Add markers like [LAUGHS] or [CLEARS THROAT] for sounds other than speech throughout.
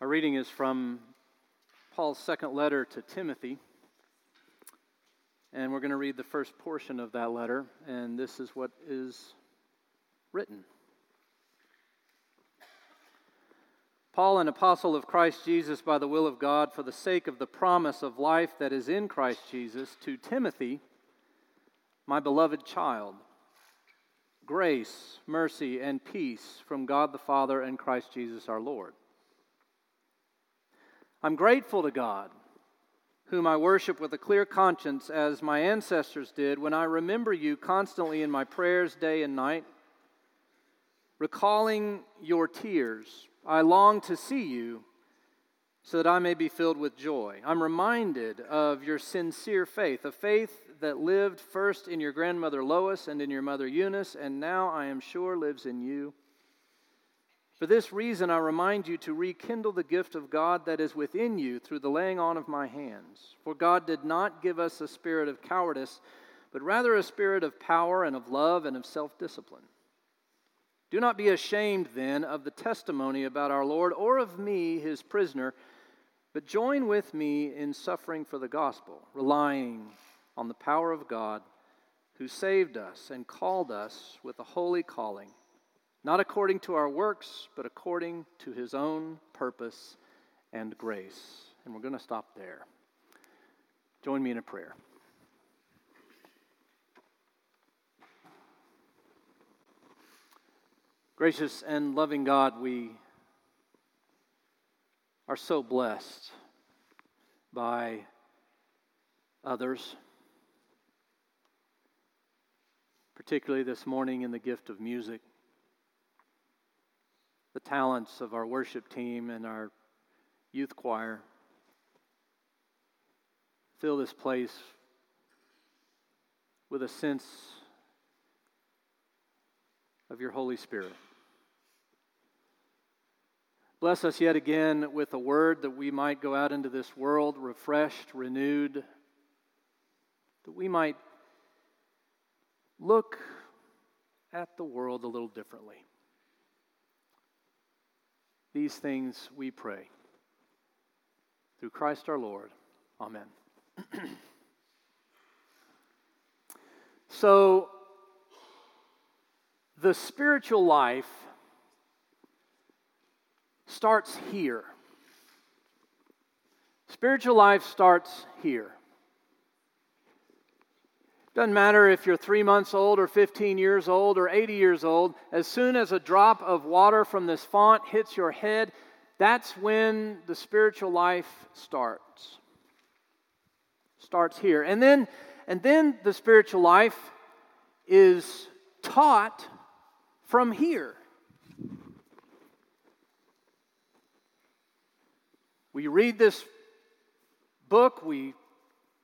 Our reading is from Paul's second letter to Timothy. And we're going to read the first portion of that letter, and this is what is written. Paul, an apostle of Christ Jesus by the will of God, for the sake of the promise of life that is in Christ Jesus, to Timothy, my beloved child, grace, mercy, and peace from God the Father and Christ Jesus our Lord. I'm grateful to God, whom I worship with a clear conscience, as my ancestors did, when I remember you constantly in my prayers day and night. Recalling your tears, I long to see you so that I may be filled with joy. I'm reminded of your sincere faith, a faith that lived first in your grandmother Lois and in your mother Eunice, and now I am sure lives in you. For this reason, I remind you to rekindle the gift of God that is within you through the laying on of my hands. For God did not give us a spirit of cowardice, but rather a spirit of power and of love and of self discipline. Do not be ashamed, then, of the testimony about our Lord or of me, his prisoner, but join with me in suffering for the gospel, relying on the power of God who saved us and called us with a holy calling not according to our works, but according to his own purpose and grace. And we're going to stop there. Join me in a prayer. Gracious and loving God, we are so blessed by others, particularly this morning in the gift of music the talents of our worship team and our youth choir. Fill this place with a sense of your Holy Spirit. Bless us yet again with a word that we might go out into this world refreshed, renewed, that we might look at the world a little differently. These things we pray. Through Christ our Lord. Amen. [CLEARS THROAT] so, the spiritual life starts here. Spiritual life starts here. Doesn't matter if you're three months old or 15 years old or 80 years old, as soon as a drop of water from this font hits your head, that's when the spiritual life starts. Starts here. And then, and then the spiritual life is taught from here. We read this book, we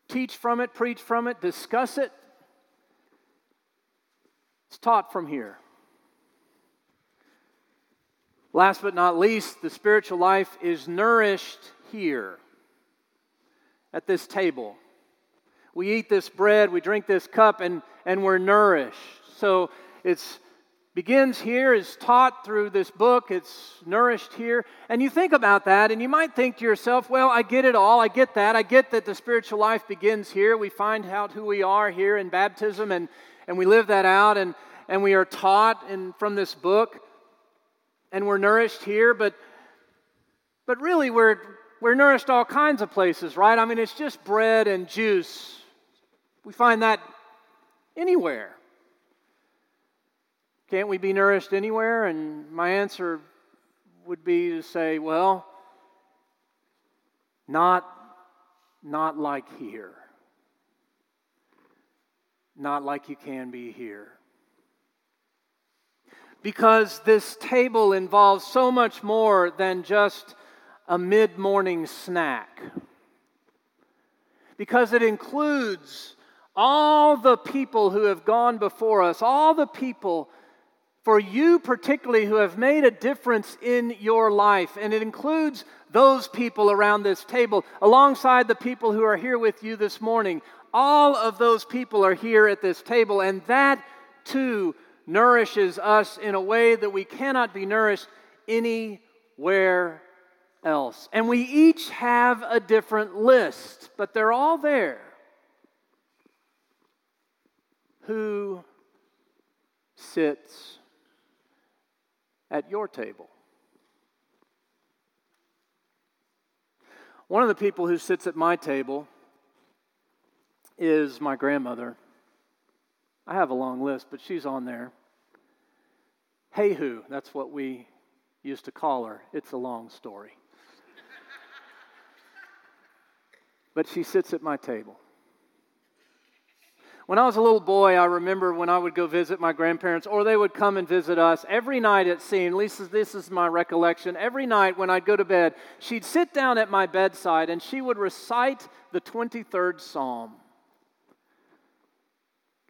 teach from it, preach from it, discuss it. It's taught from here. Last but not least, the spiritual life is nourished here at this table. We eat this bread, we drink this cup, and, and we're nourished. So it's begins here, is taught through this book, it's nourished here. And you think about that, and you might think to yourself, well, I get it all. I get that. I get that the spiritual life begins here. We find out who we are here in baptism, and, and we live that out, and, and we are taught in, from this book, and we're nourished here. But, but really, we're, we're nourished all kinds of places, right? I mean, it's just bread and juice. We find that anywhere. Can't we be nourished anywhere? And my answer would be to say, well, not, not like here. Not like you can be here. Because this table involves so much more than just a mid morning snack. Because it includes all the people who have gone before us, all the people for you, particularly, who have made a difference in your life. And it includes those people around this table, alongside the people who are here with you this morning. All of those people are here at this table, and that too nourishes us in a way that we cannot be nourished anywhere else. And we each have a different list, but they're all there. Who sits at your table? One of the people who sits at my table is my grandmother. I have a long list, but she's on there. Hey, who? That's what we used to call her. It's a long story. but she sits at my table. When I was a little boy, I remember when I would go visit my grandparents, or they would come and visit us. Every night, it seemed, at least this is my recollection, every night when I'd go to bed, she'd sit down at my bedside and she would recite the 23rd Psalm.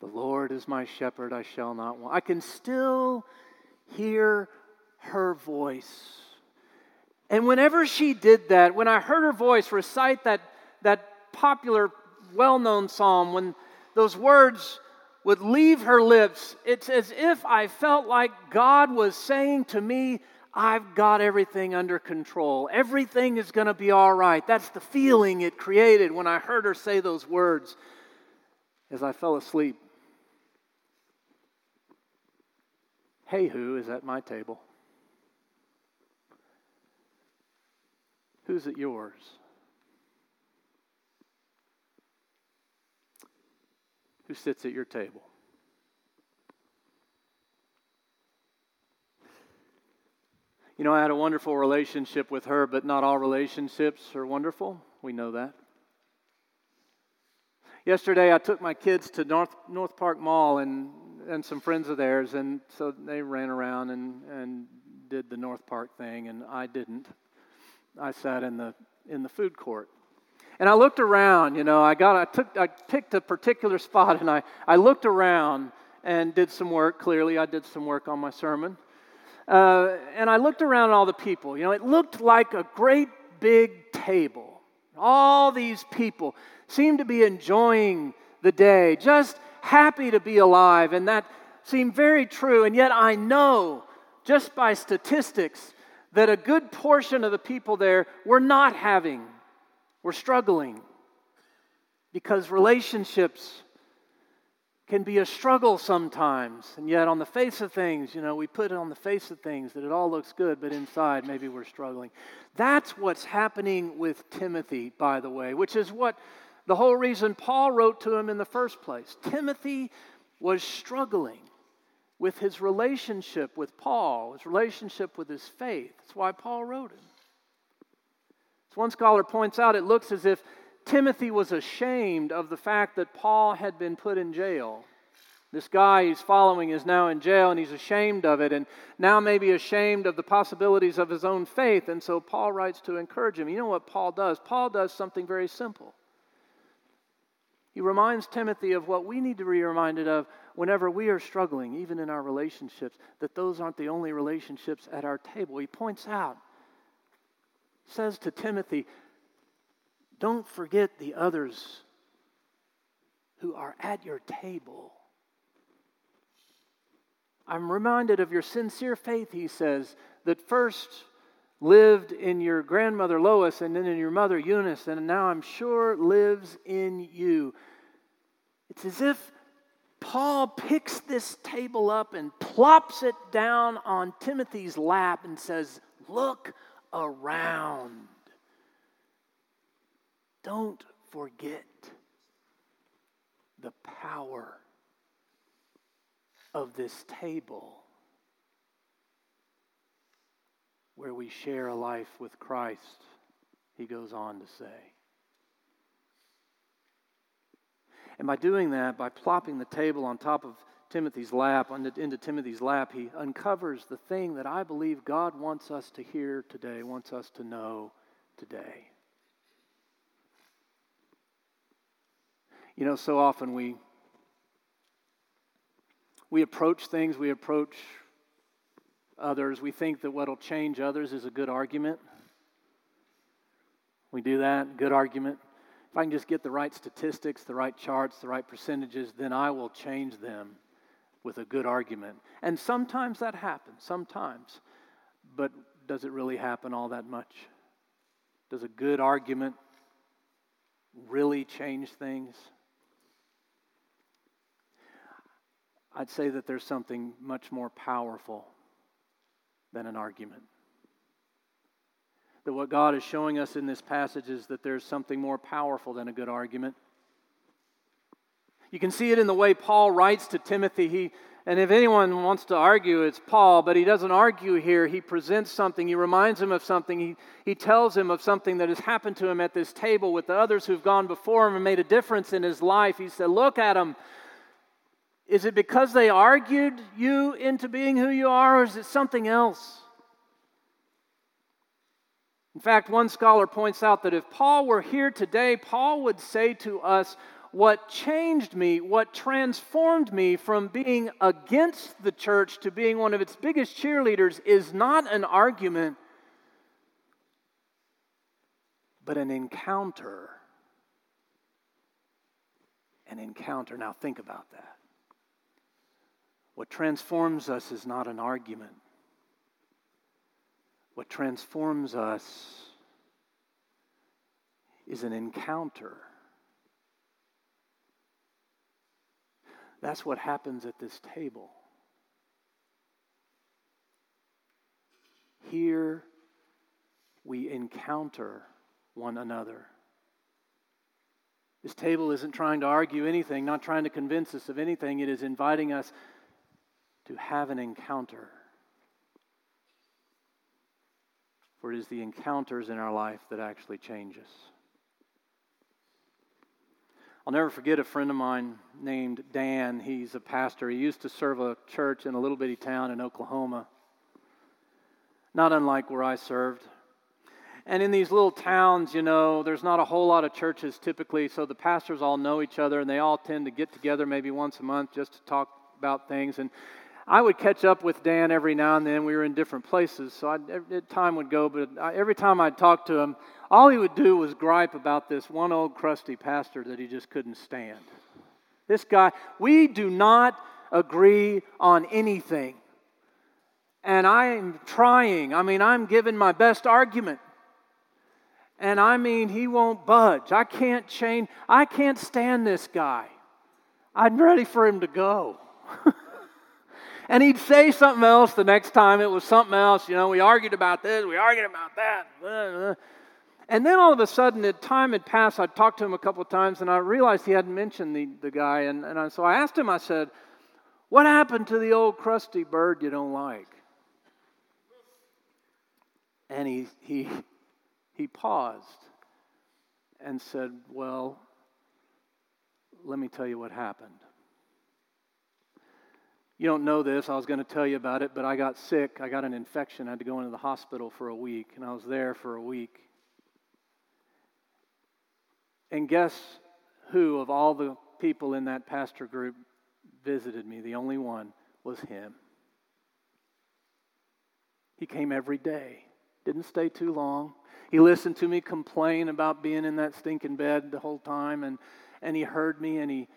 The Lord is my shepherd, I shall not want. I can still hear her voice. And whenever she did that, when I heard her voice recite that, that popular, well known psalm, when those words would leave her lips, it's as if I felt like God was saying to me, I've got everything under control. Everything is going to be all right. That's the feeling it created when I heard her say those words as I fell asleep. Hey, who is at my table? Who's at yours? Who sits at your table. You know, I had a wonderful relationship with her, but not all relationships are wonderful. We know that. Yesterday, I took my kids to North, North Park Mall and, and some friends of theirs, and so they ran around and, and did the North Park thing, and I didn't. I sat in the, in the food court. And I looked around, you know, I got, I took, I picked a particular spot and I, I looked around and did some work. Clearly, I did some work on my sermon. Uh, and I looked around at all the people. You know, it looked like a great big table. All these people seemed to be enjoying the day, just happy to be alive. And that seemed very true. And yet, I know just by statistics that a good portion of the people there were not having we're struggling because relationships can be a struggle sometimes. And yet, on the face of things, you know, we put on the face of things that it all looks good, but inside maybe we're struggling. That's what's happening with Timothy, by the way, which is what the whole reason Paul wrote to him in the first place. Timothy was struggling with his relationship with Paul, his relationship with his faith. That's why Paul wrote him. One scholar points out it looks as if Timothy was ashamed of the fact that Paul had been put in jail. This guy he's following is now in jail and he's ashamed of it and now maybe ashamed of the possibilities of his own faith. And so Paul writes to encourage him. You know what Paul does? Paul does something very simple. He reminds Timothy of what we need to be reminded of whenever we are struggling, even in our relationships, that those aren't the only relationships at our table. He points out says to Timothy, Don't forget the others who are at your table. I'm reminded of your sincere faith, he says, that first lived in your grandmother Lois and then in your mother Eunice, and now I'm sure lives in you. It's as if Paul picks this table up and plops it down on Timothy's lap and says, Look around. Don't forget the power of this table where we share a life with Christ, he goes on to say. And by doing that, by plopping the table on top of Timothy's lap, into Timothy's lap, he uncovers the thing that I believe God wants us to hear today, wants us to know today. You know, so often we we approach things, we approach others, we think that what'll change others is a good argument. We do that, good argument. If I can just get the right statistics, the right charts, the right percentages, then I will change them with a good argument. And sometimes that happens, sometimes. But does it really happen all that much? Does a good argument really change things? I'd say that there's something much more powerful than an argument. That what God is showing us in this passage is that there's something more powerful than a good argument. You can see it in the way Paul writes to Timothy. He, and if anyone wants to argue, it's Paul, but he doesn't argue here. He presents something, he reminds him of something, he, he tells him of something that has happened to him at this table with the others who've gone before him and made a difference in his life. He said, Look at them. Is it because they argued you into being who you are, or is it something else? In fact, one scholar points out that if Paul were here today, Paul would say to us, What changed me, what transformed me from being against the church to being one of its biggest cheerleaders is not an argument, but an encounter. An encounter. Now, think about that. What transforms us is not an argument. What transforms us is an encounter. That's what happens at this table. Here we encounter one another. This table isn't trying to argue anything, not trying to convince us of anything. It is inviting us to have an encounter. For it is the encounters in our life that actually change us. I'll never forget a friend of mine named Dan. He's a pastor. He used to serve a church in a little bitty town in Oklahoma, not unlike where I served. And in these little towns, you know, there's not a whole lot of churches typically, so the pastors all know each other and they all tend to get together maybe once a month just to talk about things. And I would catch up with Dan every now and then. We were in different places, so I'd, time would go. But I, every time I'd talk to him, all he would do was gripe about this one old crusty pastor that he just couldn't stand. This guy, we do not agree on anything. And I'm trying. I mean, I'm giving my best argument. And I mean, he won't budge. I can't change. I can't stand this guy. I'm ready for him to go. [LAUGHS] And he'd say something else the next time it was something else. You know, we argued about this, we argued about that. And then all of a sudden, the time had passed. I'd talked to him a couple of times, and I realized he hadn't mentioned the, the guy. And, and I, so I asked him, I said, What happened to the old crusty bird you don't like? And he, he, he paused and said, Well, let me tell you what happened. You don't know this. I was going to tell you about it, but I got sick. I got an infection. I had to go into the hospital for a week, and I was there for a week. And guess who, of all the people in that pastor group, visited me? The only one was him. He came every day, didn't stay too long. He listened to me complain about being in that stinking bed the whole time, and, and he heard me and he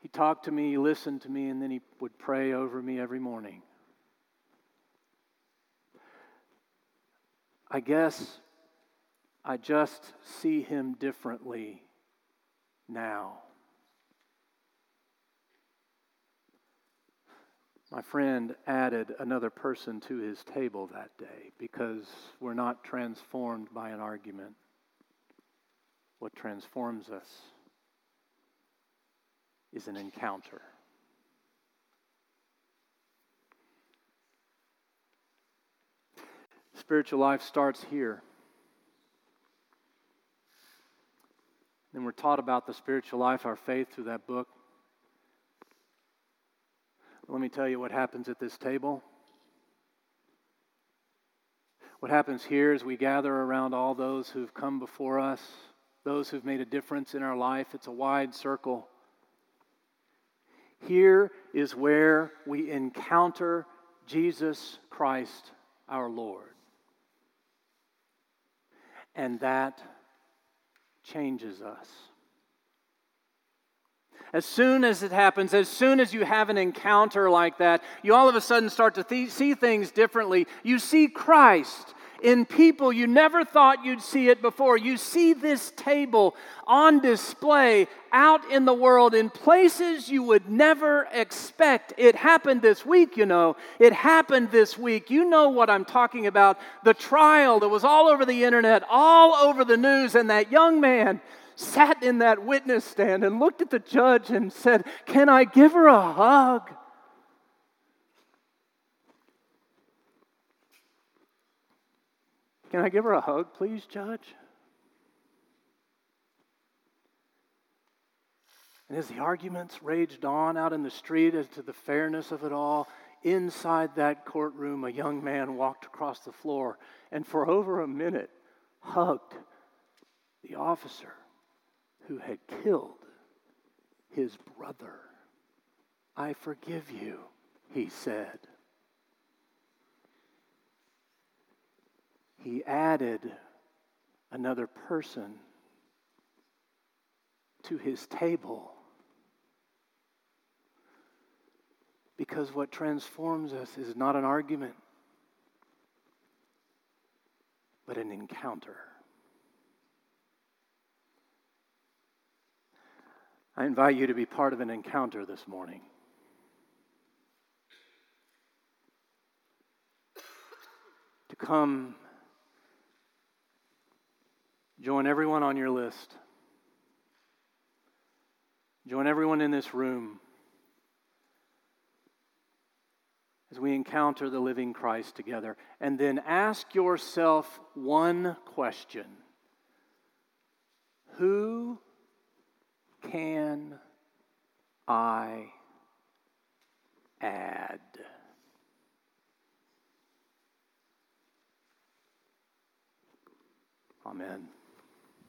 he talked to me, he listened to me, and then he would pray over me every morning. I guess I just see him differently now. My friend added another person to his table that day because we're not transformed by an argument. What transforms us is an encounter. Spiritual life starts here. Then we're taught about the spiritual life, our faith, through that book. Let me tell you what happens at this table. What happens here is we gather around all those who've come before us, those who've made a difference in our life. It's a wide circle. Here is where we encounter Jesus Christ our Lord. And that changes us. As soon as it happens, as soon as you have an encounter like that, you all of a sudden start to th- see things differently. You see Christ in people you never thought you'd see it before. You see this table on display out in the world in places you would never expect. It happened this week, you know. It happened this week. You know what I'm talking about. The trial that was all over the internet, all over the news, and that young man sat in that witness stand and looked at the judge and said, Can I give her a hug? Can I give her a hug, please, Judge? And as the arguments raged on out in the street as to the fairness of it all, inside that courtroom, a young man walked across the floor and for over a minute hugged the officer who had killed his brother. I forgive you, he said. He added another person to his table. Because what transforms us is not an argument, but an encounter. I invite you to be part of an encounter this morning. To come Join everyone on your list. Join everyone in this room as we encounter the living Christ together. And then ask yourself one question Who can I add? Amen.